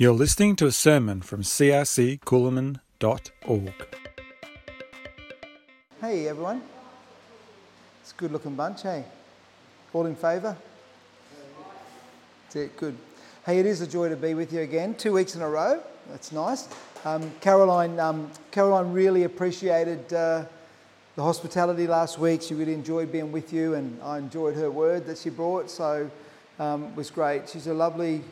You're listening to a sermon from crccoolamon.org. Hey everyone. It's a good looking bunch, hey? All in favour? Good. Hey, it is a joy to be with you again. Two weeks in a row. That's nice. Um, Caroline, um, Caroline really appreciated uh, the hospitality last week. She really enjoyed being with you, and I enjoyed her word that she brought. So um, it was great. She's a lovely,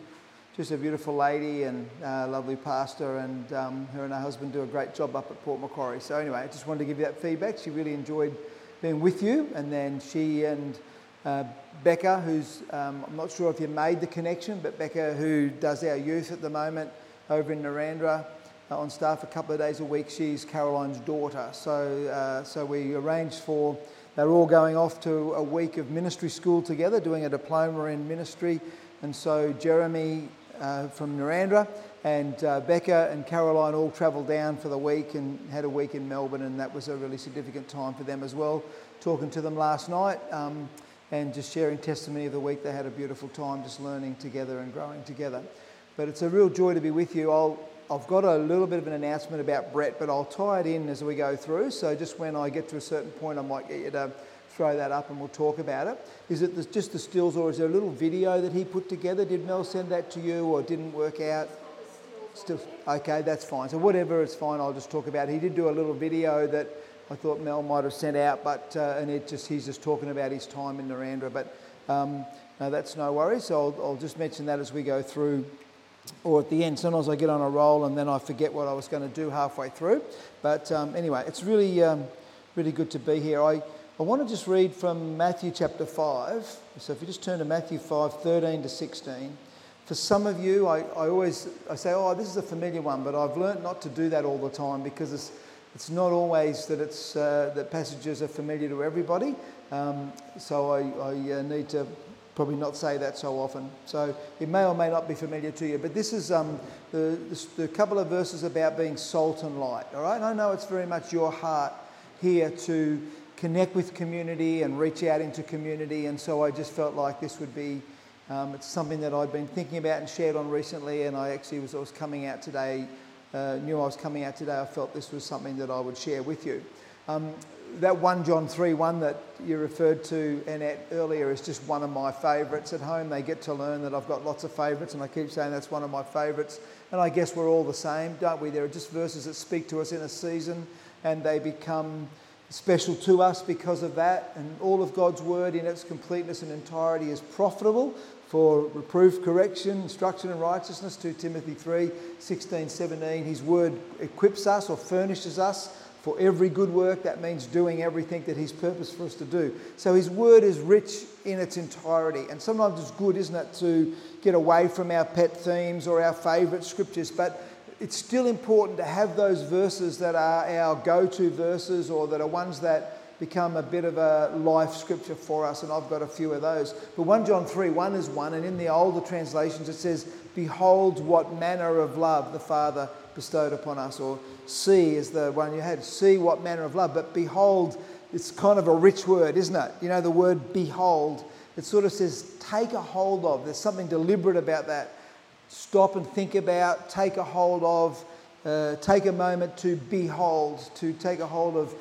just a beautiful lady and lovely pastor, and um, her and her husband do a great job up at Port Macquarie. So anyway, I just wanted to give you that feedback. She really enjoyed being with you, and then she and uh, Becca, who's um, I'm not sure if you made the connection, but Becca, who does our youth at the moment over in Narrandera. Uh, on staff a couple of days a week. She's Caroline's daughter. So, uh, so we arranged for, they're all going off to a week of ministry school together, doing a diploma in ministry. And so Jeremy uh, from Narrandera and uh, Becca and Caroline all travelled down for the week and had a week in Melbourne, and that was a really significant time for them as well. Talking to them last night um, and just sharing testimony of the week, they had a beautiful time just learning together and growing together. But it's a real joy to be with you. I'll, I've got a little bit of an announcement about Brett, but I'll tie it in as we go through. So just when I get to a certain point, I might get you to throw that up and we'll talk about it. Is it just the stills, or is there a little video that he put together? Did Mel send that to you, or didn't work out? Still, okay, that's fine. So whatever, it's fine. I'll just talk about it. He did do a little video that I thought Mel might have sent out, but uh, and it just he's just talking about his time in Narrandera. But um, no, that's no worries. So I'll, I'll just mention that as we go through or at the end. Sometimes I get on a roll and then I forget what I was going to do halfway through. But um, anyway, it's really, um, really good to be here. I, I want to just read from Matthew chapter 5. So if you just turn to Matthew 5, 13 to 16. For some of you, I, I always I say, oh, this is a familiar one, but I've learnt not to do that all the time because it's, it's not always that, it's, uh, that passages are familiar to everybody. Um, so I, I uh, need to probably not say that so often. So it may or may not be familiar to you. But this is um, the, the, the, couple of verses about being salt and light. All right. And I know it's very much your heart here to connect with community and reach out into community. And so I just felt like this would be. Um, it's something that I'd been thinking about and shared on recently, and I actually was, I was coming out today, uh, knew I was coming out today. I felt this was something that I would share with you. Um, that 1 John 3 1 that you referred to, Annette, earlier is just one of my favourites at home. They get to learn that I've got lots of favourites, and I keep saying that's one of my favourites. And I guess we're all the same, don't we? There are just verses that speak to us in a season, and they become special to us because of that. And all of God's word in its completeness and entirety is profitable for reproof, correction, instruction and righteousness. 2 Timothy 3 16, 17. His word equips us or furnishes us for every good work. That means doing everything that He's purposed for us to do. So His word is rich in its entirety. And sometimes it's good, isn't it, to get away from our pet themes or our favourite scriptures. But it's still important to have those verses that are our go to verses or that are ones that become a bit of a life scripture for us, and I've got a few of those. But 1 John 3 1 is one, and in the older translations it says, Behold what manner of love the Father bestowed upon us, or see is the one you had. See what manner of love. But behold, it's kind of a rich word, isn't it? You know, the word behold, it sort of says take a hold of. There's something deliberate about that. Stop and think about, take a hold of, uh, take a moment to behold, to take a hold of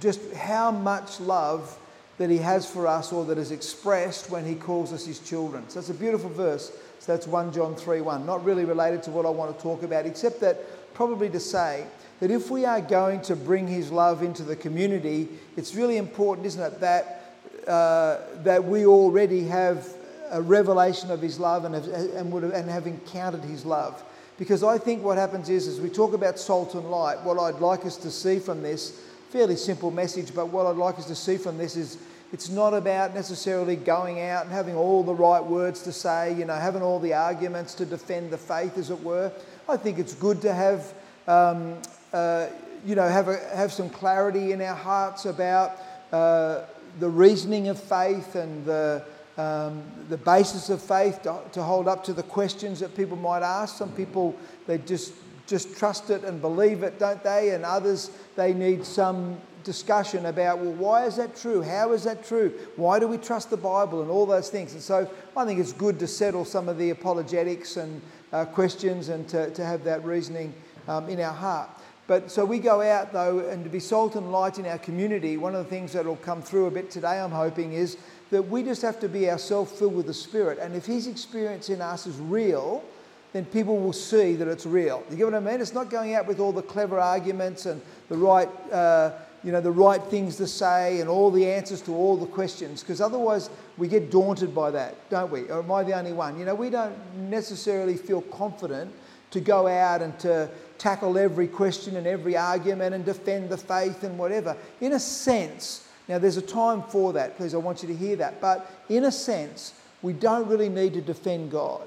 just how much love that he has for us or that is expressed when he calls us his children. So it's a beautiful verse. So that's 1 John 3 1. Not really related to what I want to talk about, except that probably to say that if we are going to bring his love into the community, it's really important, isn't it, that, uh, that we already have a revelation of his love and have, and, would have, and have encountered his love. Because I think what happens is, as we talk about salt and light, what I'd like us to see from this, fairly simple message, but what I'd like us to see from this is it's not about necessarily going out and having all the right words to say, you know, having all the arguments to defend the faith, as it were. I think it's good to have, um, uh, you know, have, a, have some clarity in our hearts about uh, the reasoning of faith and the, um, the basis of faith to, to hold up to the questions that people might ask. Some people, they just just trust it and believe it, don't they? And others, they need some discussion about, well, why is that true? How is that true? Why do we trust the Bible and all those things? And so I think it's good to settle some of the apologetics and uh, questions and to, to have that reasoning um, in our heart. But so we go out though, and to be salt and light in our community, one of the things that will come through a bit today, I'm hoping, is that we just have to be ourselves filled with the Spirit. And if His experience in us is real, then people will see that it's real. You get what I mean? It's not going out with all the clever arguments and the right, uh, you know, the right things to say and all the answers to all the questions, because otherwise we get daunted by that, don't we? Or am I the only one? You know, we don't necessarily feel confident to go out and to tackle every question and every argument and defend the faith and whatever. In a sense, now there's a time for that, please, I want you to hear that. But in a sense, we don't really need to defend God.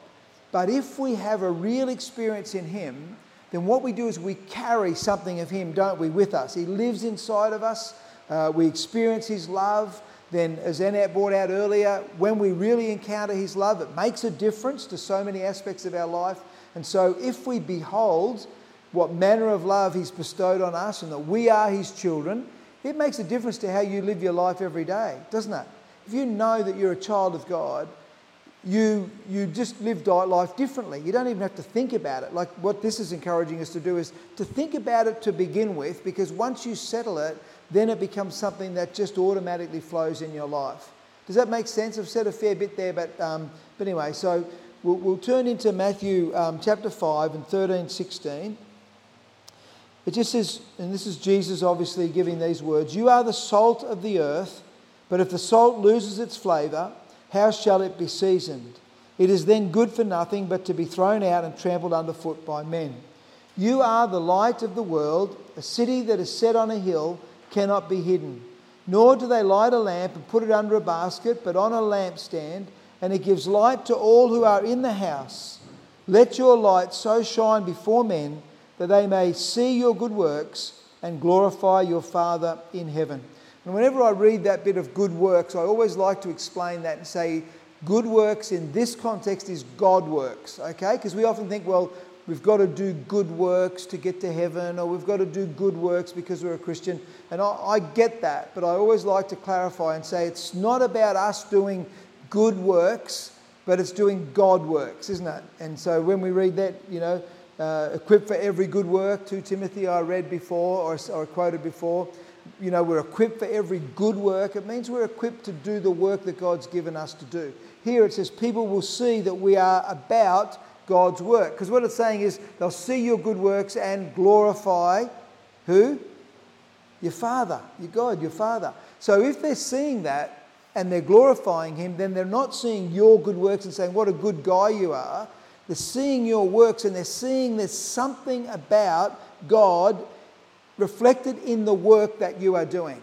But if we have a real experience in Him, then what we do is we carry something of Him, don't we, with us. He lives inside of us. Uh, we experience His love. Then, as Annette brought out earlier, when we really encounter His love, it makes a difference to so many aspects of our life. And so, if we behold what manner of love He's bestowed on us and that we are His children, it makes a difference to how you live your life every day, doesn't it? If you know that you're a child of God, you, you just live life differently. You don't even have to think about it. Like what this is encouraging us to do is to think about it to begin with, because once you settle it, then it becomes something that just automatically flows in your life. Does that make sense? I've said a fair bit there, but, um, but anyway, so we'll, we'll turn into Matthew um, chapter 5 and 13, 16. It just says, and this is Jesus obviously giving these words You are the salt of the earth, but if the salt loses its flavour, how shall it be seasoned? It is then good for nothing but to be thrown out and trampled underfoot by men. You are the light of the world. A city that is set on a hill cannot be hidden. Nor do they light a lamp and put it under a basket, but on a lampstand, and it gives light to all who are in the house. Let your light so shine before men that they may see your good works and glorify your Father in heaven. And whenever I read that bit of good works, I always like to explain that and say, good works in this context is God works, okay? Because we often think, well, we've got to do good works to get to heaven, or we've got to do good works because we're a Christian. And I, I get that, but I always like to clarify and say it's not about us doing good works, but it's doing God works, isn't it? And so when we read that, you know, uh, equipped for every good work, 2 Timothy I read before or, or quoted before you know, we're equipped for every good work. It means we're equipped to do the work that God's given us to do. Here it says people will see that we are about God's work. Because what it's saying is they'll see your good works and glorify who? Your Father, your God, your Father. So if they're seeing that and they're glorifying Him, then they're not seeing your good works and saying, What a good guy you are. They're seeing your works and they're seeing there's something about God reflected in the work that you are doing.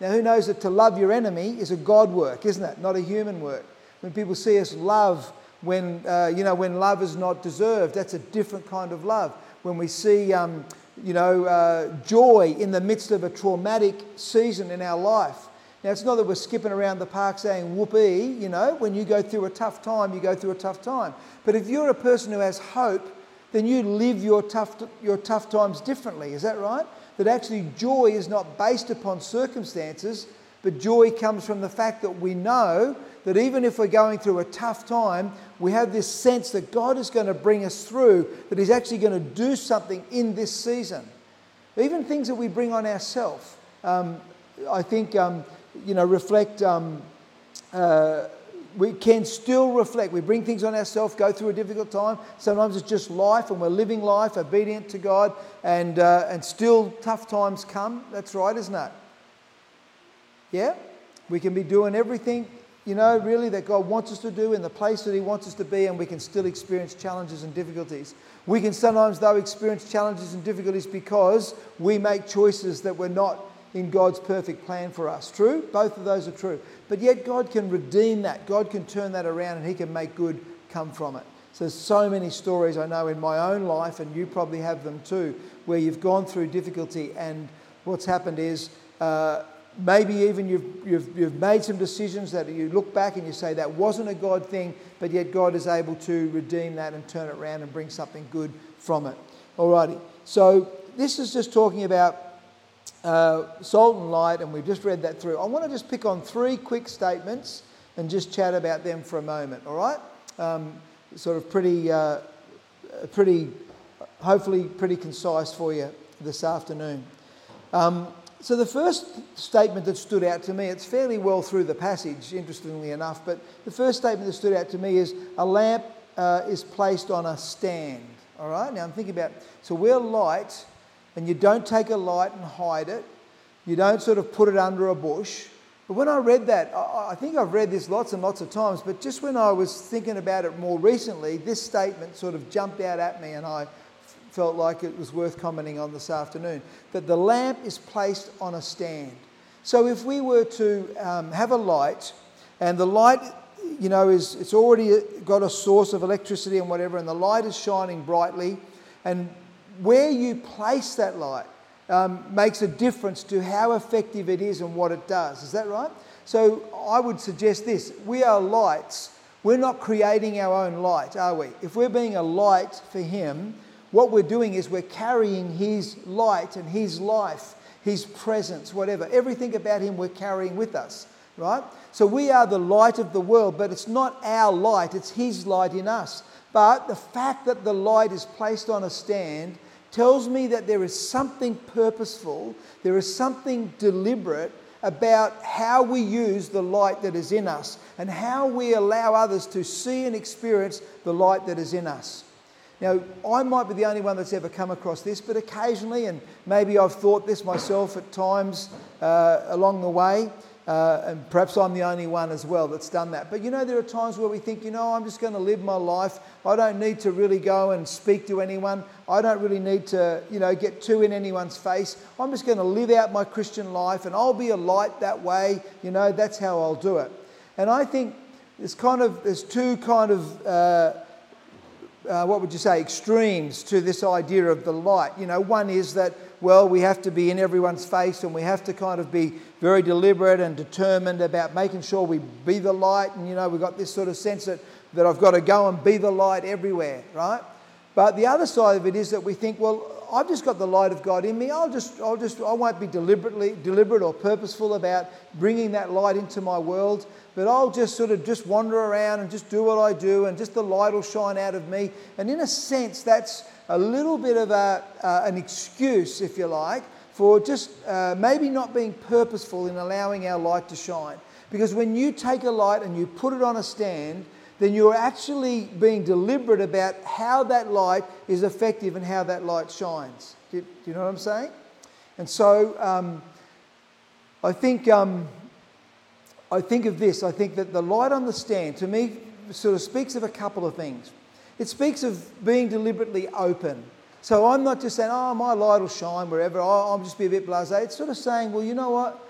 Now, who knows that to love your enemy is a God work, isn't it? Not a human work. When people see us love, when, uh, you know, when love is not deserved, that's a different kind of love. When we see, um, you know, uh, joy in the midst of a traumatic season in our life. Now, it's not that we're skipping around the park saying whoopee, you know, when you go through a tough time, you go through a tough time. But if you're a person who has hope, then you live your tough, your tough times differently. Is that right? that actually joy is not based upon circumstances, but joy comes from the fact that we know that even if we're going through a tough time, we have this sense that God is going to bring us through, that He's actually going to do something in this season. Even things that we bring on ourselves, um, I think, um, you know, reflect. Um, uh, we can still reflect. We bring things on ourselves, go through a difficult time. Sometimes it's just life and we're living life obedient to God, and, uh, and still tough times come. That's right, isn't it? Yeah? We can be doing everything, you know, really that God wants us to do in the place that He wants us to be, and we can still experience challenges and difficulties. We can sometimes, though, experience challenges and difficulties because we make choices that we're not in God's perfect plan for us. True? Both of those are true. But yet, God can redeem that. God can turn that around and He can make good come from it. So, there's so many stories I know in my own life, and you probably have them too, where you've gone through difficulty, and what's happened is uh, maybe even you've, you've, you've made some decisions that you look back and you say that wasn't a God thing, but yet God is able to redeem that and turn it around and bring something good from it. Alrighty. So, this is just talking about uh, salt and light, and we've just read that through. I want to just pick on three quick statements and just chat about them for a moment, all right? Um, sort of pretty, uh, pretty, hopefully, pretty concise for you this afternoon. Um, so, the first statement that stood out to me, it's fairly well through the passage, interestingly enough, but the first statement that stood out to me is a lamp uh, is placed on a stand. All right, now I'm thinking about so we're light, and you don't take a light and hide it, you don't sort of put it under a bush. But when I read that, I think I've read this lots and lots of times, but just when I was thinking about it more recently, this statement sort of jumped out at me, and I felt like it was worth commenting on this afternoon that the lamp is placed on a stand. So if we were to um, have a light and the light, you know, is it's already got a source of electricity and whatever, and the light is shining brightly, and where you place that light um, makes a difference to how effective it is and what it does. Is that right? So I would suggest this we are lights. We're not creating our own light, are we? If we're being a light for Him, what we're doing is we're carrying His light and His life, His presence, whatever. Everything about Him we're carrying with us, right? So we are the light of the world, but it's not our light, it's His light in us. But the fact that the light is placed on a stand tells me that there is something purposeful, there is something deliberate about how we use the light that is in us and how we allow others to see and experience the light that is in us. Now, I might be the only one that's ever come across this, but occasionally, and maybe I've thought this myself at times uh, along the way, uh, and perhaps I'm the only one as well that's done that. But you know, there are times where we think, you know, I'm just going to live my life. I don't need to really go and speak to anyone. I don't really need to, you know, get too in anyone's face. I'm just going to live out my Christian life and I'll be a light that way. You know, that's how I'll do it. And I think there's kind of, there's two kind of, uh, uh, what would you say, extremes to this idea of the light. You know, one is that, well, we have to be in everyone's face and we have to kind of be very deliberate and determined about making sure we be the light. And, you know, we've got this sort of sense that, that I've got to go and be the light everywhere, right? But the other side of it is that we think, well, I've just got the light of God in me. I'll just, I'll just, I won't be deliberately, deliberate or purposeful about bringing that light into my world but I'll just sort of just wander around and just do what I do, and just the light will shine out of me. And in a sense, that's a little bit of a, uh, an excuse, if you like, for just uh, maybe not being purposeful in allowing our light to shine. Because when you take a light and you put it on a stand, then you're actually being deliberate about how that light is effective and how that light shines. Do, do you know what I'm saying? And so um, I think. Um, I think of this. I think that the light on the stand, to me, sort of speaks of a couple of things. It speaks of being deliberately open. So I'm not just saying, oh, my light will shine wherever, oh, I'll just be a bit blase. It's sort of saying, well, you know what?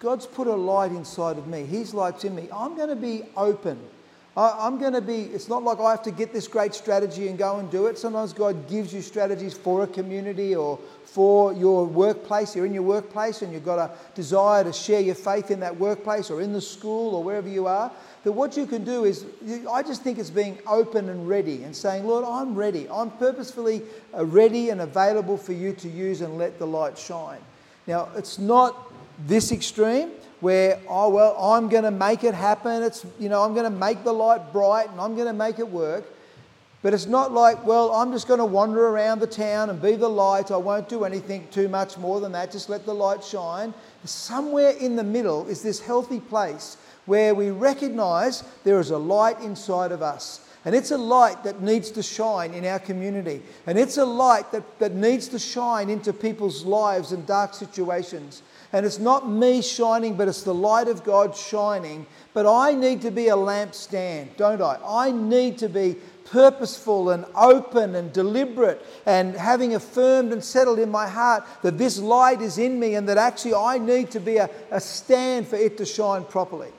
God's put a light inside of me. His light's in me. I'm going to be open. I, am going to be, it's not like I have to get this great strategy and go and do it. Sometimes God gives you strategies for a community or for your workplace. You're in your workplace and you've got a desire to share your faith in that workplace or in the school or wherever you are. That what you can do is, I just think it's being open and ready and saying, Lord, I'm ready. I'm purposefully uh, ready and available for you to use and let the light shine. Now, it's not this extreme where, oh, well, I'm going to make it happen. It's, you know, I'm going to make the light bright and I'm going to make it work. But it's not like, well, I'm just going to wander around the town and be the light. I won't do anything too much more than that. Just let the light shine. Somewhere in the middle is this healthy place where we recognize there is a light inside of us. And it's a light that needs to shine in our community. And it's a light that, that needs to shine into people's lives in dark situations. And it's not me shining, but it's the light of God shining. But I need to be a lampstand, don't I? I need to be purposeful and open and deliberate and having affirmed and settled in my heart that this light is in me and that actually I need to be a, a stand for it to shine properly.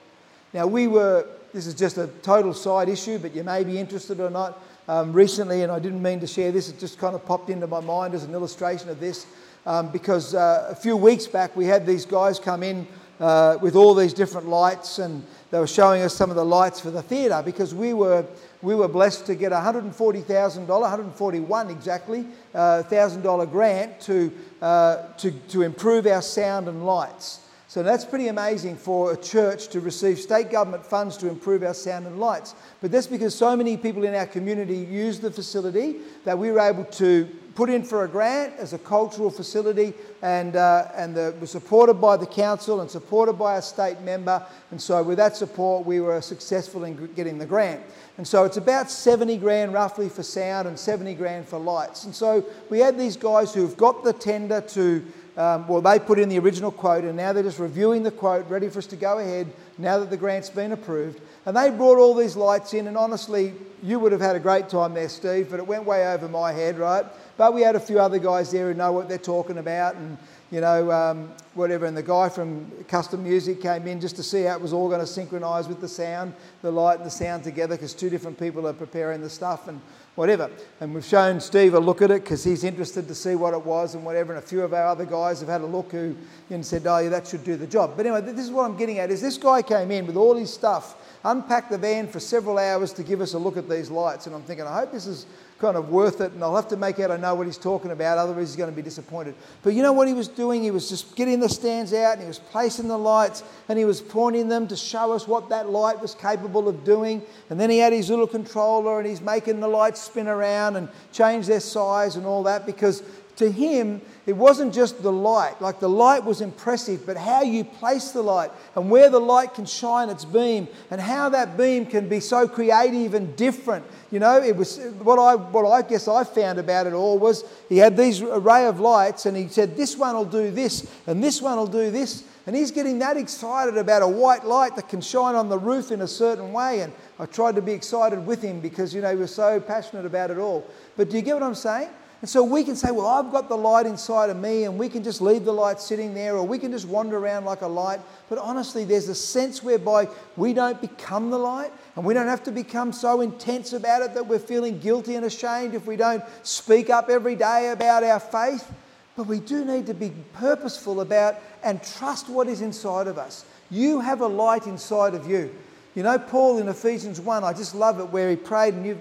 Now, we were, this is just a total side issue, but you may be interested or not. Um, recently, and I didn't mean to share this, it just kind of popped into my mind as an illustration of this. Um, because uh, a few weeks back we had these guys come in uh, with all these different lights and they were showing us some of the lights for the theatre because we were we were blessed to get a $140,000, 141 exactly, uh, $1,000 grant to, uh, to, to improve our sound and lights. So that's pretty amazing for a church to receive state government funds to improve our sound and lights. But that's because so many people in our community use the facility that we were able to put in for a grant as a cultural facility and, uh, and the, was supported by the council and supported by a state member. And so, with that support, we were successful in getting the grant. And so, it's about 70 grand roughly for sound and 70 grand for lights. And so, we had these guys who've got the tender to um, well, they put in the original quote, and now they're just reviewing the quote, ready for us to go ahead now that the grant's been approved. And they brought all these lights in, and honestly, you would have had a great time there, Steve, but it went way over my head, right? But we had a few other guys there who know what they're talking about, and you know, um, whatever. And the guy from Custom Music came in just to see how it was all going to synchronise with the sound, the light and the sound together, because two different people are preparing the stuff and whatever. And we've shown Steve a look at it because he's interested to see what it was and whatever. And a few of our other guys have had a look who know, said, oh, yeah, that should do the job. But anyway, this is what I'm getting at is this guy came in with all his stuff, unpacked the van for several hours to give us a look at these lights. And I'm thinking, I hope this is kind of worth it, and I'll have to make out I know what he's talking about, otherwise he's going to be disappointed. But you know what he was doing? He was just getting the stands out, and he was placing the lights, and he was pointing them to show us what that light was capable of doing. And then he had his little controller, and he's making the lights spin around and change their size and all that, because to him, it wasn't just the light. Like the light was impressive, but how you place the light and where the light can shine its beam and how that beam can be so creative and different. You know, it was what I what I guess I found about it all was he had these array of lights and he said this one will do this and this one will do this and he's getting that excited about a white light that can shine on the roof in a certain way and I tried to be excited with him because you know he was so passionate about it all. But do you get what I'm saying? And so we can say, well, I've got the light inside of me, and we can just leave the light sitting there, or we can just wander around like a light. But honestly, there's a sense whereby we don't become the light, and we don't have to become so intense about it that we're feeling guilty and ashamed if we don't speak up every day about our faith. But we do need to be purposeful about and trust what is inside of us. You have a light inside of you. You know, Paul in Ephesians 1, I just love it where he prayed, and you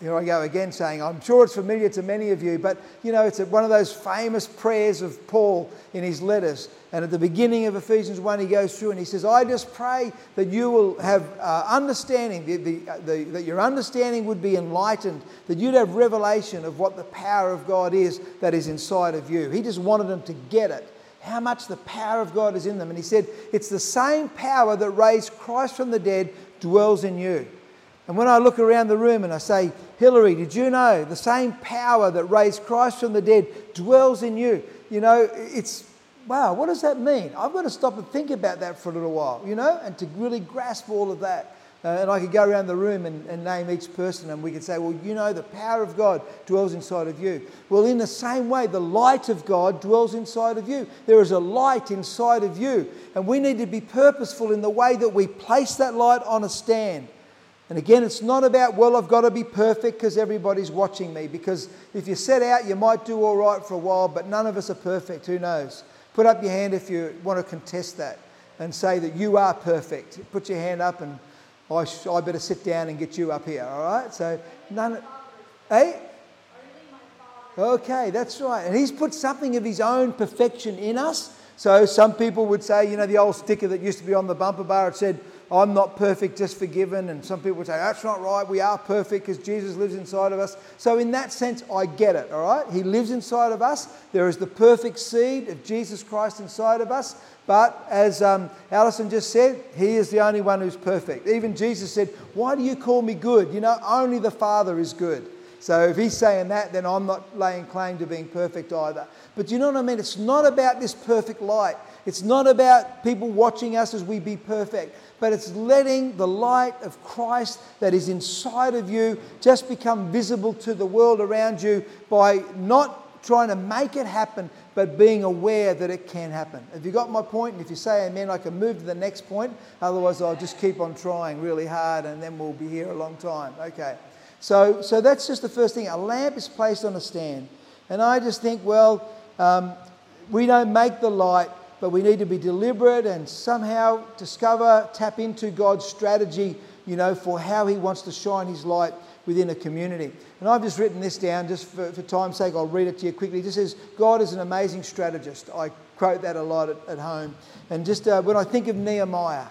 here I go again saying, I'm sure it's familiar to many of you, but you know, it's one of those famous prayers of Paul in his letters. And at the beginning of Ephesians 1, he goes through and he says, I just pray that you will have uh, understanding, the, the, uh, the, that your understanding would be enlightened, that you'd have revelation of what the power of God is that is inside of you. He just wanted them to get it how much the power of God is in them. And he said, It's the same power that raised Christ from the dead dwells in you. And when I look around the room and I say, Hillary, did you know the same power that raised Christ from the dead dwells in you? You know, it's, wow, what does that mean? I've got to stop and think about that for a little while, you know, and to really grasp all of that. Uh, and I could go around the room and, and, name each person, and we could say, Well, you know, the power of God dwells inside of you. Well, in the same way, the light of God dwells inside of you. There is a light inside of you, and we need to be purposeful in the way that we place that light on a stand. And again, it's not about, well, I've got to be perfect because everybody's watching me. Because if you set out, you might do all right for a while, but none of us are perfect. Who knows? Put up your hand if you want to contest that and say that you are perfect. Put your hand up and I, sh- I better sit down and get you up here, all right? So, none. Hey? Eh? Okay, that's right. And he's put something of his own perfection in us. So, some people would say, you know, the old sticker that used to be on the bumper bar, it said, I'm not perfect, just forgiven. And some people say, that's not right. We are perfect because Jesus lives inside of us. So, in that sense, I get it, all right? He lives inside of us. There is the perfect seed of Jesus Christ inside of us. But as um, Alison just said, He is the only one who's perfect. Even Jesus said, Why do you call me good? You know, only the Father is good. So if he's saying that, then I'm not laying claim to being perfect either. But do you know what I mean? It's not about this perfect light. It's not about people watching us as we be perfect but it's letting the light of Christ that is inside of you just become visible to the world around you by not trying to make it happen, but being aware that it can happen. Have you got my point? And if you say amen, I can move to the next point. Otherwise, I'll just keep on trying really hard and then we'll be here a long time. Okay. So, so that's just the first thing. A lamp is placed on a stand. And I just think, well, um, we don't make the light, but we need to be deliberate and somehow discover, tap into God's strategy, you know, for how He wants to shine His light within a community. And I've just written this down just for, for time's sake. I'll read it to you quickly. Just says, God is an amazing strategist. I quote that a lot at, at home. And just uh, when I think of Nehemiah,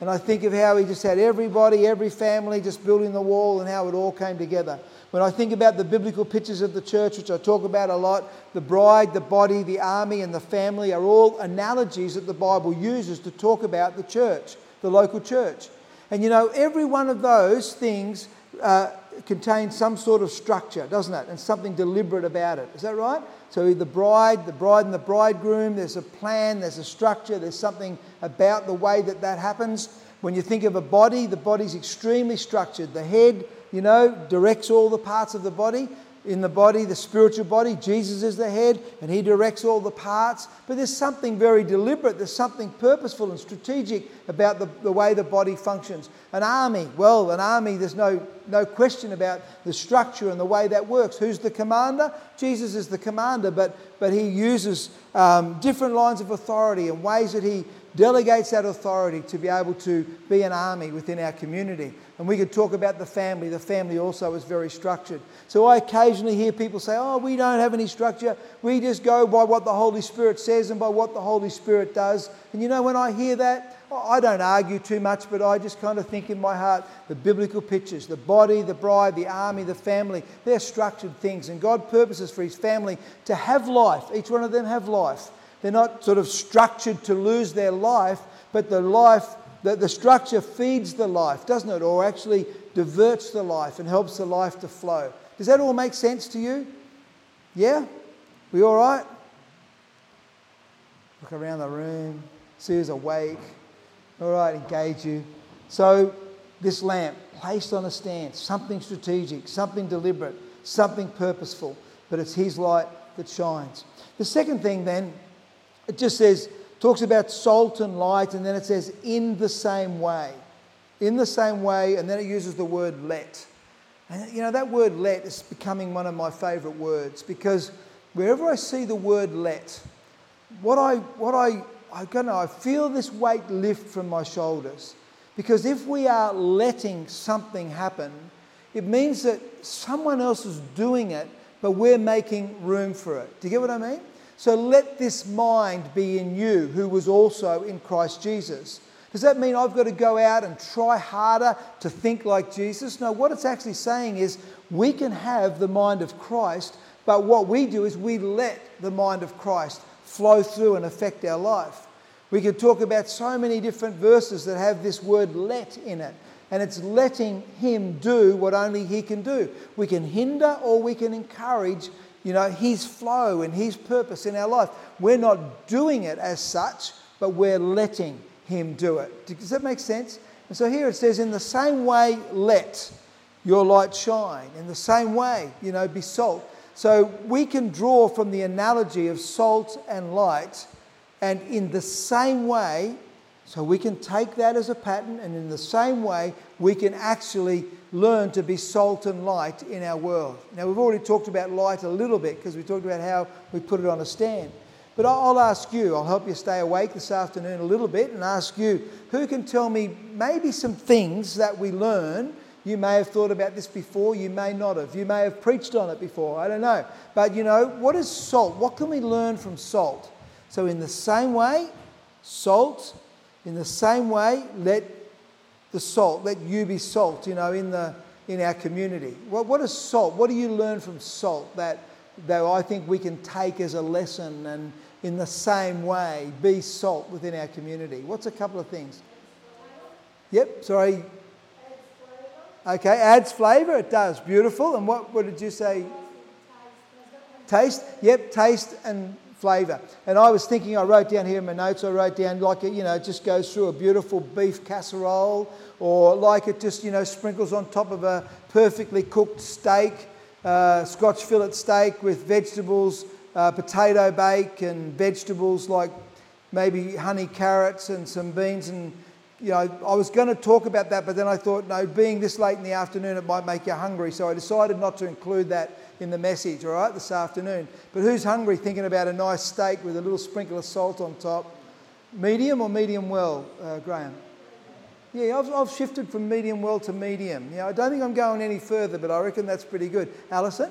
and I think of how he just had everybody, every family just building the wall and how it all came together. When I think about the biblical pictures of the church, which I talk about a lot, the bride, the body, the army, and the family are all analogies that the Bible uses to talk about the church, the local church. And you know, every one of those things uh, contains some sort of structure, doesn't it? And something deliberate about it. Is that right? So the bride, the bride and the bridegroom, there's a plan, there's a structure, there's something about the way that that happens. When you think of a body, the body's extremely structured. The head, you know, directs all the parts of the body in the body, the spiritual body. Jesus is the head and he directs all the parts. But there's something very deliberate, there's something purposeful and strategic about the, the way the body functions. An army, well, an army, there's no, no question about the structure and the way that works. Who's the commander? Jesus is the commander, but, but he uses um, different lines of authority and ways that he delegates that authority to be able to be an army within our community. And we could talk about the family. The family also is very structured. So I occasionally hear people say, oh, we don't have any structure. We just go by what the Holy Spirit says and by what the Holy Spirit does. And you know, when I hear that, I don't argue too much, but I just kind of think in my heart the biblical pictures the body, the bride, the army, the family they're structured things. And God purposes for His family to have life. Each one of them have life. They're not sort of structured to lose their life, but the life, the, the structure feeds the life, doesn't it? Or actually diverts the life and helps the life to flow. Does that all make sense to you? Yeah? We all right? Look around the room, see who's awake. All right, engage you. So, this lamp placed on a stand, something strategic, something deliberate, something purposeful, but it's His light that shines. The second thing, then, it just says, talks about salt and light, and then it says, in the same way. In the same way, and then it uses the word let. And you know, that word let is becoming one of my favourite words because wherever I see the word let, what I, what I, I don't know, I feel this weight lift from my shoulders. Because if we are letting something happen, it means that someone else is doing it, but we're making room for it. Do you get what I mean? So let this mind be in you, who was also in Christ Jesus. Does that mean I've got to go out and try harder to think like Jesus? No, what it's actually saying is we can have the mind of Christ, but what we do is we let the mind of Christ flow through and affect our life. We could talk about so many different verses that have this word let in it. And it's letting Him do what only He can do. We can hinder or we can encourage you know, His flow and His purpose in our life. We're not doing it as such, but we're letting Him do it. Does that make sense? And so here it says, in the same way, let your light shine. In the same way, you know, be salt. So we can draw from the analogy of salt and light, and in the same way, so we can take that as a pattern, and in the same way, we can actually learn to be salt and light in our world. Now, we've already talked about light a little bit because we talked about how we put it on a stand. But I'll ask you, I'll help you stay awake this afternoon a little bit and ask you, who can tell me maybe some things that we learn? You may have thought about this before, you may not have. You may have preached on it before, I don't know. But you know, what is salt? What can we learn from salt? So, in the same way, salt, in the same way, let the salt. Let you be salt, you know, in, the, in our community. What, what is salt? What do you learn from salt that, that I think we can take as a lesson and in the same way be salt within our community? What's a couple of things? Yep, sorry. Okay, adds flavour. It does. Beautiful. And what, what did you say? Taste. Yep, taste and flavour. And I was thinking, I wrote down here in my notes, I wrote down like it, you know, just goes through a beautiful beef casserole, or like it just, you know, sprinkles on top of a perfectly cooked steak, uh, Scotch fillet steak with vegetables, uh, potato bake, and vegetables like maybe honey carrots and some beans and you know, I was going to talk about that, but then I thought, no, being this late in the afternoon, it might make you hungry. So I decided not to include that in the message, all right, this afternoon. But who's hungry thinking about a nice steak with a little sprinkle of salt on top? Medium or medium well, uh, Graham? Yeah, I've, I've shifted from medium well to medium. Yeah, I don't think I'm going any further, but I reckon that's pretty good. Alison?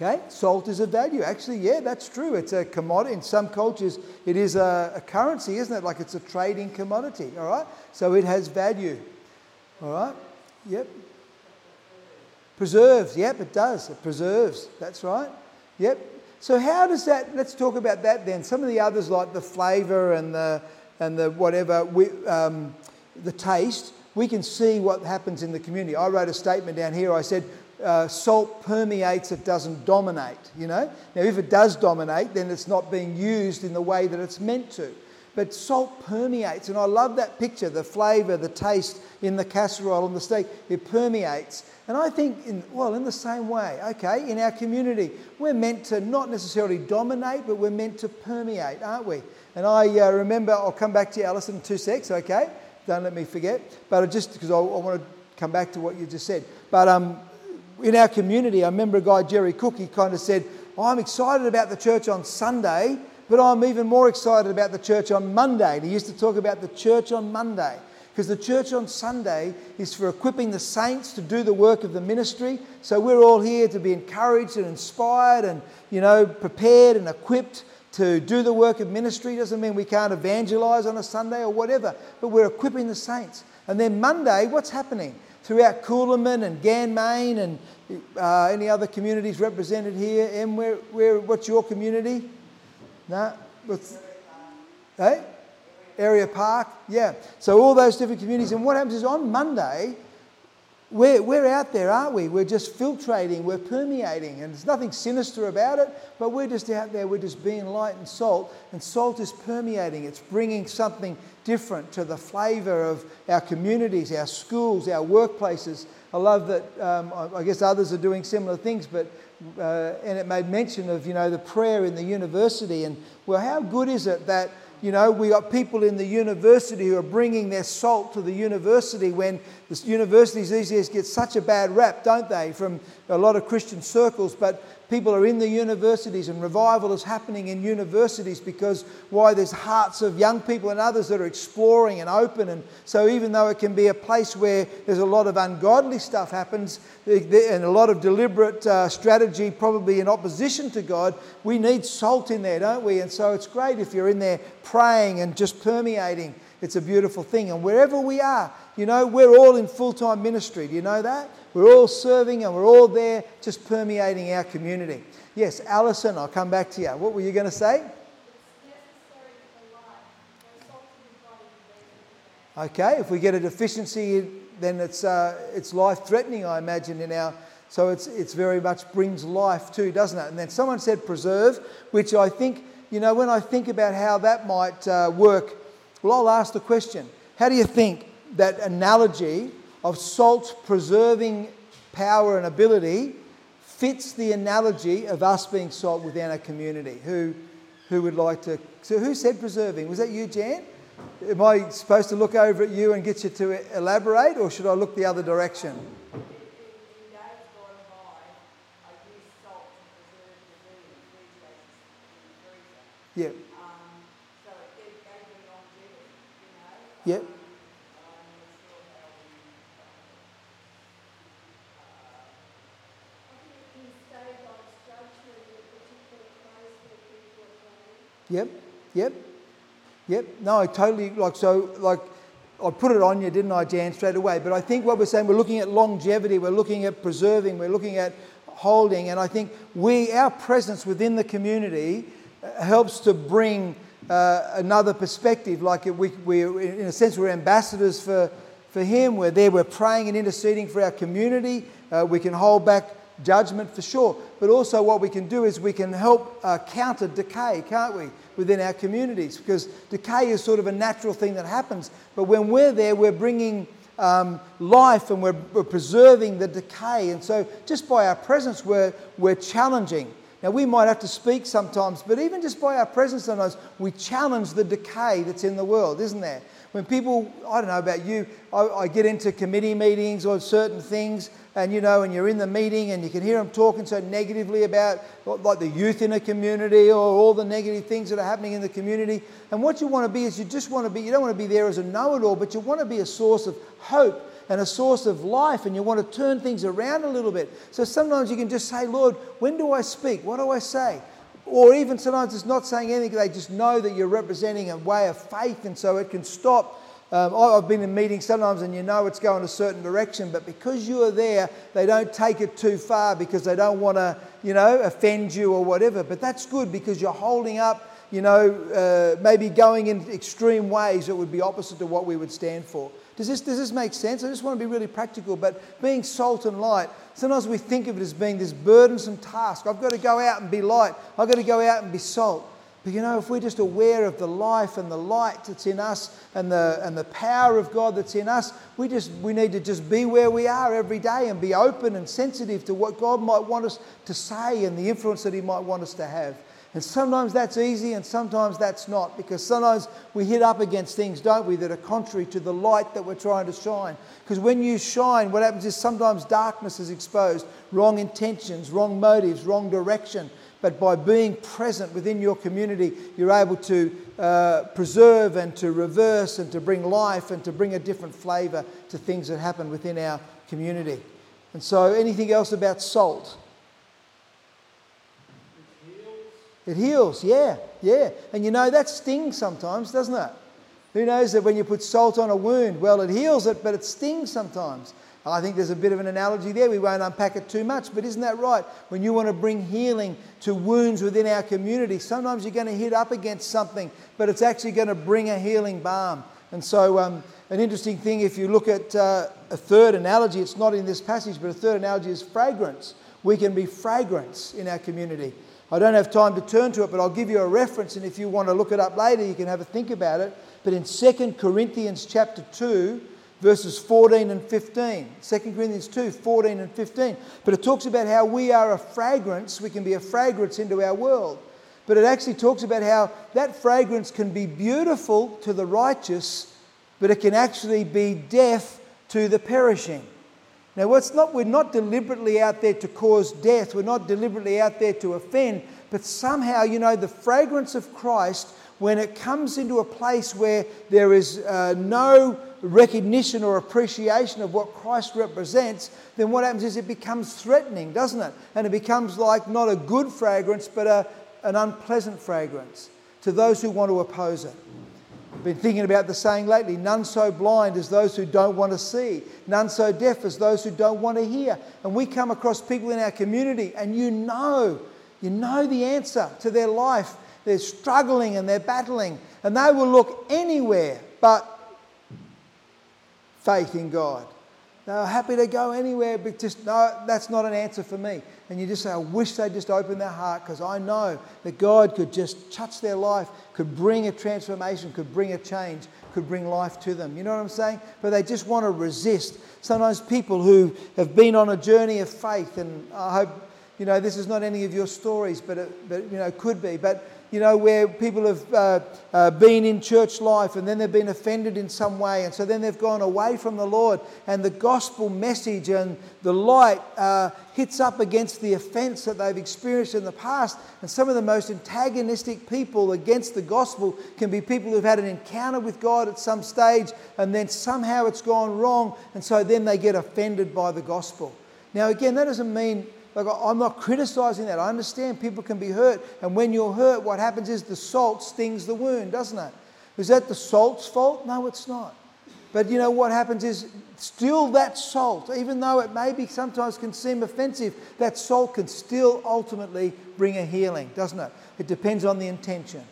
Okay, salt is a value. Actually, yeah, that's true. It's a commodity. In some cultures, it is a, a, currency, isn't it? Like it's a trading commodity, all right? So it has value, all right? Yep. Preserves, yep, it does. It preserves, that's right. Yep. So, how does that, let's talk about that then. Some of the others, like the flavour and the, and the whatever, we, um, the taste, we can see what happens in the community. I wrote a statement down here. I said, uh, salt permeates, it doesn't dominate, you know? Now, if it does dominate, then it's not being used in the way that it's meant to. But salt permeates, and I love that picture the flavour, the taste in the casserole and the steak, it permeates. And I think, in, well, in the same way, okay, in our community, we're meant to not necessarily dominate, but we're meant to permeate, aren't we? And I uh, remember, I'll come back to you, Alison, in two secs, okay? Don't let me forget. But just because I, I want to come back to what you just said. But um, in our community, I remember a guy, Jerry Cook, he kind of said, I'm excited about the church on Sunday, but I'm even more excited about the church on Monday. And he used to talk about the church on Monday because the church on Sunday is for equipping the saints to do the work of the ministry. So we're all here to be encouraged and inspired and, you know, prepared and equipped to do the work of ministry. Doesn't mean we can't evangelize on a Sunday or whatever, but we're equipping the saints. And then Monday, what's happening? Throughout Coolamon and Ganmain and uh, any other communities represented here. Em, where, where, what's your community? No? What's, hey? Ariah Park? Yeah. So all those different communities. And what happens is on Monday, we're, we're out there, aren't we? We're just filtrating, we're permeating, and there's nothing sinister about it, but we're just out there, we're just being light and salt, and salt is permeating. It's bringing something different to the flavour of our communities, our schools, our workplaces. I love that, um, I guess others are doing similar things, but, uh, and it made mention of, you know, the prayer in the university, and well, how good is it that you know, we got people in the university who are bringing their salt to the university when the universities these days get such a bad rap, don't they, from a lot of Christian circles. But people are in the universities and revival is happening in universities because why? There's hearts of young people and others that are exploring and open and so even though it can be a place where there's a lot of ungodly stuff happens and a lot of deliberate uh, strategy probably in opposition to god we need salt in there don't we? And so it's great if you're in there praying and just permeating. It's a beautiful thing. And wherever we are you know we're all in full-time ministry. Do you know that we're all serving and we're all there just permeating our community. Yes, Alison, I'll come back to you. What were you going to say? Okay, if we get a deficiency, then it's, uh, it's life threatening, I imagine, in our. So it's, it's very much brings life too, doesn't it? And then someone said preserve, which I think, you know, when I think about how that might uh, work, well, I'll ask the question how do you think that analogy of salt's preserving power and ability fits the analogy of us being salt within a community. Who, who would like to? So, who said preserving? Was that you, Jan? Am I supposed to look over at you and get you to elaborate, or should I look the other direction? Yeah. Yep. Yep, yep, yep. No, I totally like so like I put it on you, didn't I, Jan, straight away. But I think what we're saying, we're looking at longevity, we're looking at preserving, we're looking at holding, and I think we our presence within the community uh, helps to bring uh, another perspective. Like we, we, in a sense, we're ambassadors for for Him. We're there, we're praying and interceding for our community. Uh, we can hold back judgment for sure. But also, what we can do is we can help uh, counter decay, can't we, within our communities? Because decay is sort of a natural thing that happens. But when we're there, we're bringing um, life and we're, we're, preserving the decay. And so, just by our presence, we're, we're challenging. Now, we might have to speak sometimes, but even just by our presence sometimes, we challenge the decay that's in the world, isn't there? When people, I don't know about you, I, I get into committee meetings or certain things, and you know, and you're in the meeting and you can hear them talking so negatively about like the youth in a community or all the negative things that are happening in the community. And what you want to be is you just want to be, you don't want to be there as a know it all, but you want to be a source of hope and a source of life, and you want to turn things around a little bit. So sometimes you can just say, Lord, when do I speak? What do I say? Or even sometimes it's not saying anything, they just know that you're representing a way of faith, and so it can stop. Um, I've been in meetings sometimes and you know it's going a certain direction, but because you are there, they don't take it too far because they don't want to, you know, offend you or whatever. But that's good because you're holding up, you know, uh, maybe going in extreme ways that would be opposite to what we would stand for. Does this, does this make sense? I just want to be really practical, but being salt and light, sometimes we think of it as being this burdensome task. I've got to go out and be light, I've got to go out and be salt. But you know, if we're just aware of the life and the light that's in us and the, and the power of God that's in us, we, just, we need to just be where we are every day and be open and sensitive to what God might want us to say and the influence that He might want us to have. And sometimes that's easy and sometimes that's not because sometimes we hit up against things, don't we, that are contrary to the light that we're trying to shine. Because when you shine, what happens is sometimes darkness is exposed, wrong intentions, wrong motives, wrong direction. But by being present within your community, you're able to uh, preserve and to reverse and to bring life and to bring a different flavour to things that happen within our community. And so, anything else about salt? It heals, yeah, yeah. And you know, that stings sometimes, doesn't it? Who knows that when you put salt on a wound, well, it heals it, but it stings sometimes. I think there's a bit of an analogy there. We won't unpack it too much, but isn't that right? When you want to bring healing to wounds within our community, sometimes you're going to hit up against something, but it's actually going to bring a healing balm. And so, um, an interesting thing, if you look at uh, a third analogy, it's not in this passage, but a third analogy is fragrance. We can be fragrance in our community. I don't have time to turn to it, but I'll give you a reference, and if you want to look it up later, you can have a think about it. But in 2 Corinthians chapter 2, verses 14 and 15, 2 Corinthians 2, 14 and 15. But it talks about how we are a fragrance, we can be a fragrance into our world. But it actually talks about how that fragrance can be beautiful to the righteous, but it can actually be death to the perishing. Now, it's not, we're not deliberately out there to cause death, we're not deliberately out there to offend, but somehow, you know, the fragrance of Christ, when it comes into a place where there is uh, no recognition or appreciation of what Christ represents, then what happens is it becomes threatening, doesn't it? And it becomes like not a good fragrance, but a, an unpleasant fragrance to those who want to oppose it. I've been thinking about the saying lately none so blind as those who don't want to see, none so deaf as those who don't want to hear. And we come across people in our community, and you know, you know the answer to their life. They're struggling and they're battling, and they will look anywhere but faith in God. They're happy to go anywhere, but just no, that's not an answer for me. And you just say, I wish they'd just open their heart because I know that God could just touch their life, could bring a transformation, could bring a change, could bring life to them. You know what I'm saying? But they just want to resist. Sometimes people who have been on a journey of faith, and I hope, you know, this is not any of your stories, but it, but, you know, could be. But you know, where people have uh, uh, been in church life and then they've been offended in some way, and so then they've gone away from the Lord, and the gospel message and the light uh, hits up against the offense that they've experienced in the past. And some of the most antagonistic people against the gospel can be people who've had an encounter with God at some stage, and then somehow it's gone wrong, and so then they get offended by the gospel. Now, again, that doesn't mean like, I'm not criticizing that. I understand people can be hurt. And when you're hurt, what happens is the salt stings the wound, doesn't it? Is that the salt's fault? No, it's not. But you know what happens is still that salt, even though it maybe sometimes can seem offensive, that salt can still ultimately bring a healing, doesn't it? It depends on the intention.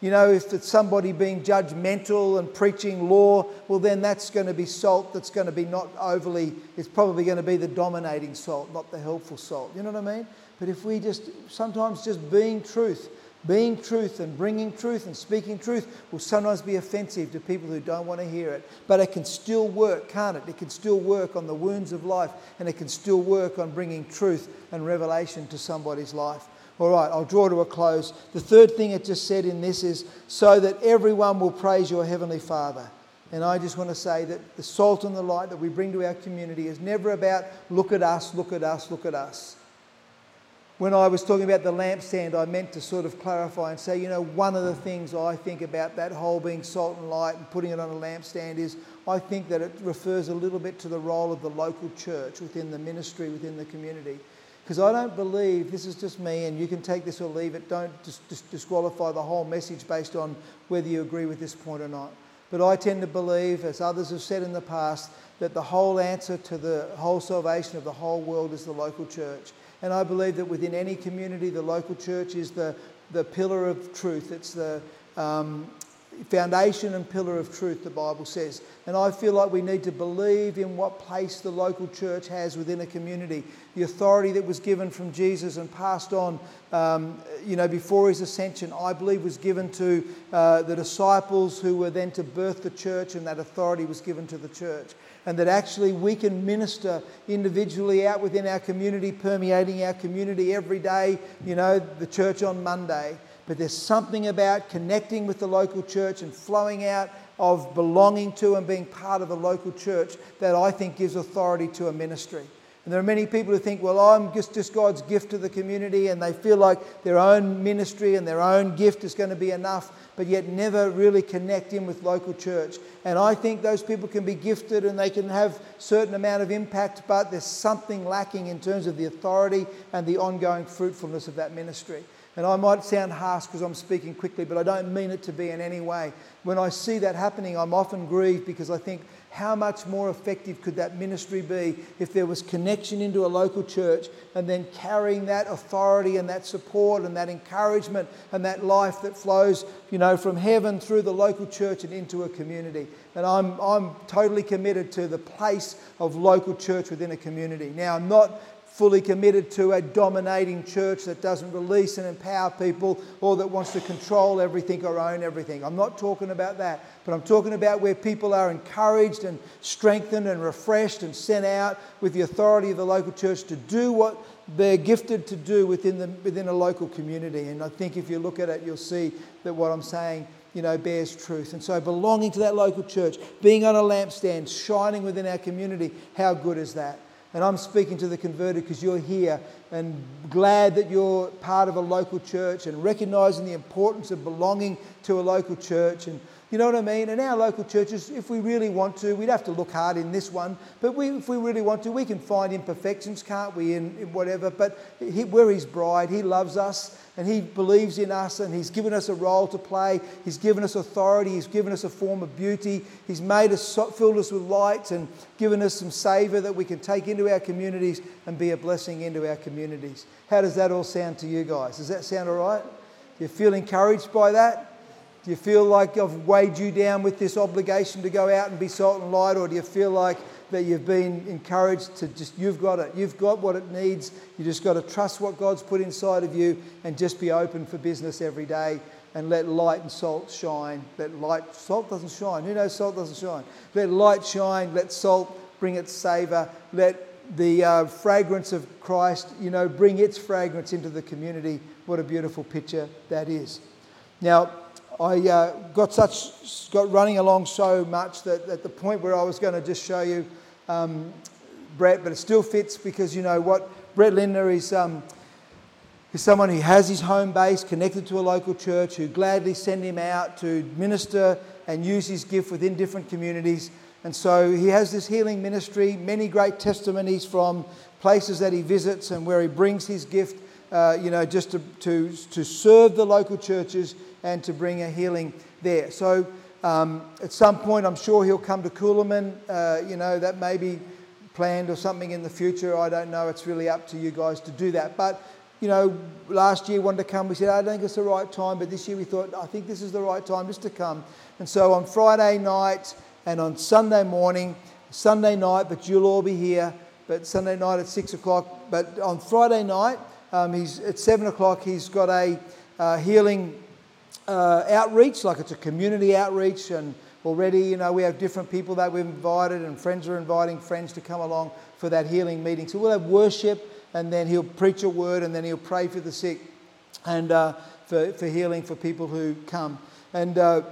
You know, if it's somebody being judgmental and preaching law, well, then that's going to be salt that's going to be not overly, it's probably going to be the dominating salt, not the helpful salt. You know what I mean? But if we just, sometimes just being truth, being truth and bringing truth and speaking truth will sometimes be offensive to people who don't want to hear it. But it can still work, can't it? It can still work on the wounds of life and it can still work on bringing truth and revelation to somebody's life. All right, I'll draw to a close. The third thing it just said in this is so that everyone will praise your Heavenly Father. And I just want to say that the salt and the light that we bring to our community is never about look at us, look at us, look at us. When I was talking about the lampstand, I meant to sort of clarify and say, you know, one of the things I think about that whole being salt and light and putting it on a lampstand is I think that it refers a little bit to the role of the local church within the ministry, within the community. Because I don't believe, this is just me, and you can take this or leave it, don't dis- dis- disqualify the whole message based on whether you agree with this point or not. But I tend to believe, as others have said in the past, that the whole answer to the whole salvation of the whole world is the local church. And I believe that within any community, the local church is the, the pillar of truth. It's the um, foundation and pillar of truth, the Bible says. And I feel like we need to believe in what place the local church has within a community. The authority that was given from Jesus and passed on, um, you know, before his ascension, I believe was given to uh, the disciples who were then to birth the church, and that authority was given to the church. And that actually we can minister individually out within our community, permeating our community every day, you know, the church on Monday. But there's something about connecting with the local church and flowing out of belonging to and being part of a local church that I think gives authority to a ministry. And there are many people who think, well, I'm just, just God's gift to the community, and they feel like their own ministry and their own gift is going to be enough, but yet never really connect in with local church. And I think those people can be gifted and they can have certain amount of impact, but there's something lacking in terms of the authority and the ongoing fruitfulness of that ministry. And I might sound harsh because I'm speaking quickly, but I don't mean it to be in any way. When I see that happening, I'm often grieved because I think, how much more effective could that ministry be if there was connection into a local church and then carrying that authority and that support and that encouragement and that life that flows, you know, from heaven through the local church and into a community. And I'm, I'm totally committed to the place of local church within a community. Now, I'm not fully committed to a dominating church that doesn't release and empower people or that wants to control everything or own everything. I'm not talking about that, but I'm talking about where people are encouraged and strengthened and refreshed and sent out with the authority of the local church to do what they're gifted to do within, the, within a local community. And I think if you look at it, you'll see that what I'm saying you know, bears truth. And so, belonging to that local church, being on a lampstand, shining within our community, how good is that? And I'm speaking to the converted because you're here and glad that you're part of a local church and recognizing the importance of belonging to a local church. And you know what I mean? And our local churches, if we really want to, we'd have to look hard in this one, but we, if we really want to, we can find imperfections, can't we, in, in whatever. But he, we're his bride. He loves us and he believes in us and he's given us a role to play. He's given us authority. He's given us a form of beauty. He's made us, filled us with light and given us some savour that we can take into our communities and be a blessing into our communities. How does that all sound to you guys? Does that sound all right? Do you feel encouraged by that? Do you feel like I've weighed you down with this obligation to go out and be salt and light, or do you feel like that you've been encouraged to just, you've got it, you've got what it needs, you just got to trust what God's put inside of you and just be open for business every day and let light and salt shine. Let light, salt doesn't shine. Who knows salt doesn't shine? Let light shine, let salt bring its savour, let the uh, fragrance of Christ, you know, bring its fragrance into the community. What a beautiful picture that is. Now, I uh, got such got running along so much that at the point where I was going to just show you um, Brett, but it still fits because you know what Brett Lindner is. Um, is someone who has his home base connected to a local church who gladly send him out to minister and use his gift within different communities. And so he has this healing ministry, many great testimonies from places that he visits and where he brings his gift, uh, you know, just to, to, to serve the local churches and to bring a healing there. So um, at some point, I'm sure he'll come to Coolamon. Uh, you know, that may be planned or something in the future. I don't know. It's really up to you guys to do that. But, you know, last year wanted to come. We said, I don't think it's the right time. But this year we thought, I think this is the right time just to come. And so on Friday night and on Sunday morning, Sunday night, but you'll all be here. But Sunday night at six o'clock. But on Friday night, um, he's at seven o'clock. He's got a uh, healing uh, outreach, like it's a community outreach, and already, you know, we have different people that we've invited, and friends are inviting friends to come along for that healing meeting. So we'll have worship, and then he'll preach a word, and then he'll pray for the sick and uh, for, for healing for people who come. And uh,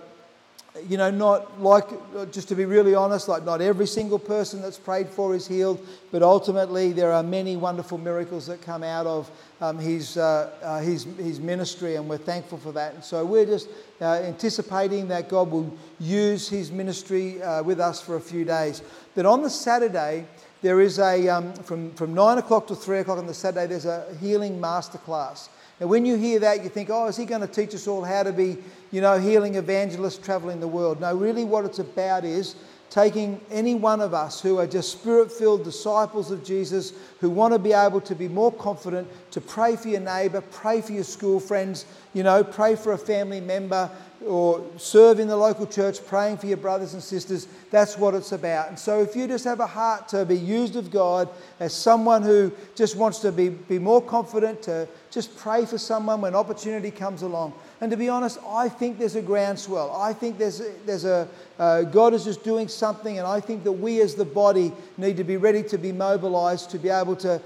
you know, not like, just to be really honest, like not every single person that's prayed for is healed, but ultimately there are many wonderful miracles that come out of um, his, uh, uh, his, his ministry, and we're thankful for that. And so we're just uh, anticipating that God will use his ministry uh, with us for a few days. But on the Saturday, there is a, um, from, from 9 o'clock to 3 o'clock on the Saturday, there's a healing masterclass. Now, when you hear that, you think, oh, is he going to teach us all how to be, you know, healing evangelists traveling the world? No, really, what it's about is taking any one of us who are just spirit filled disciples of Jesus, who want to be able to be more confident to pray for your neighbour, pray for your school friends, you know, pray for a family member, or serve in the local church, praying for your brothers and sisters. That's what it's about. And so, if you just have a heart to be used of God as someone who just wants to be, be more confident, to just pray for someone when opportunity comes along. And to be honest, I think there's a groundswell. I think there's a, there's a uh, God is just doing something, and I think that we as the body need to be ready to be mobilized to be able to.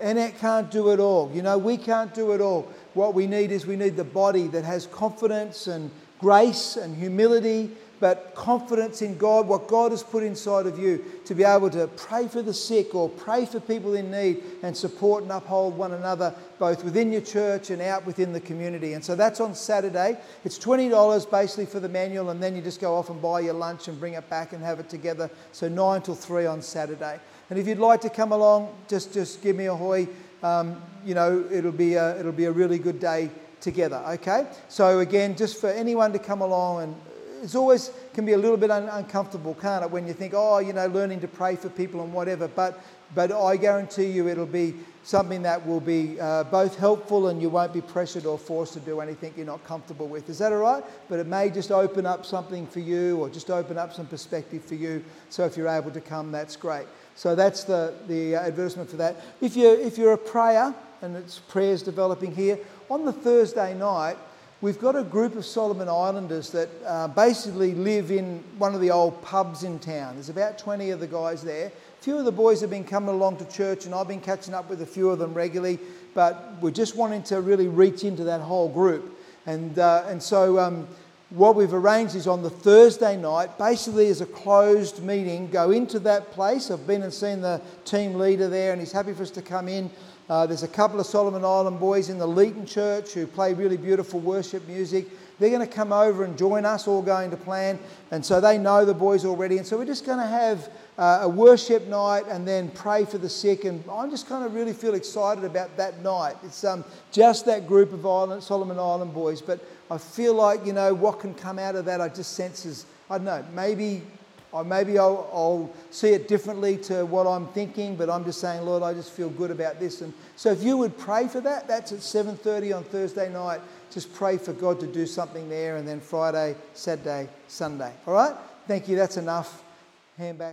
Annette can't do it all. You know, we can't do it all. What we need is we need the body that has confidence and grace and humility, but confidence in God, what God has put inside of you, to be able to pray for the sick or pray for people in need and support and uphold one another, both within your church and out within the community. And so that's on Saturday. It's $20 basically for the manual, and then you just go off and buy your lunch and bring it back and have it together. So 9 till 3 on Saturday. And if you'd like to come along, just, just give me a hoy. Um, you know, it'll be, a, it'll be a really good day together, okay? So, again, just for anyone to come along, and it's always can be a little bit un- uncomfortable, can't it, when you think, oh, you know, learning to pray for people and whatever, but, but I guarantee you it'll be something that will be uh, both helpful and you won't be pressured or forced to do anything you're not comfortable with. Is that all right? But it may just open up something for you or just open up some perspective for you. So if you're able to come, that's great. So that's the, the advertisement for that. If you're, if you're a prayer, and it's prayers developing here, on the Thursday night, we've got a group of Solomon Islanders that uh, basically live in one of the old pubs in town. There's about 20 of the guys there. A few of the boys have been coming along to church, and I've been catching up with a few of them regularly, but we're just wanting to really reach into that whole group. And, uh, and so, um, what we've arranged is on the Thursday night, basically as a closed meeting, go into that place. I've been and seen the team leader there, and he's happy for us to come in. Uh, there's a couple of Solomon Island boys in the Leeton Church who play really beautiful worship music. They're going to come over and join us, all going to plan. And so they know the boys already. And so we're just going to have uh, a worship night and then pray for the sick. And I just kind of really feel excited about that night. It's um, just that group of Island, Solomon Island boys. But I feel like, you know, what can come out of that, I just sense is, I don't know, maybe or maybe I'll, I'll, see it differently to what I'm thinking, but I'm just saying, Lord, I just feel good about this. And so if you would pray for that, that's at 7.30 on Thursday night. Just pray for God to do something there, and then Friday, Saturday, Sunday. All right? Thank you. That's enough. Hand back.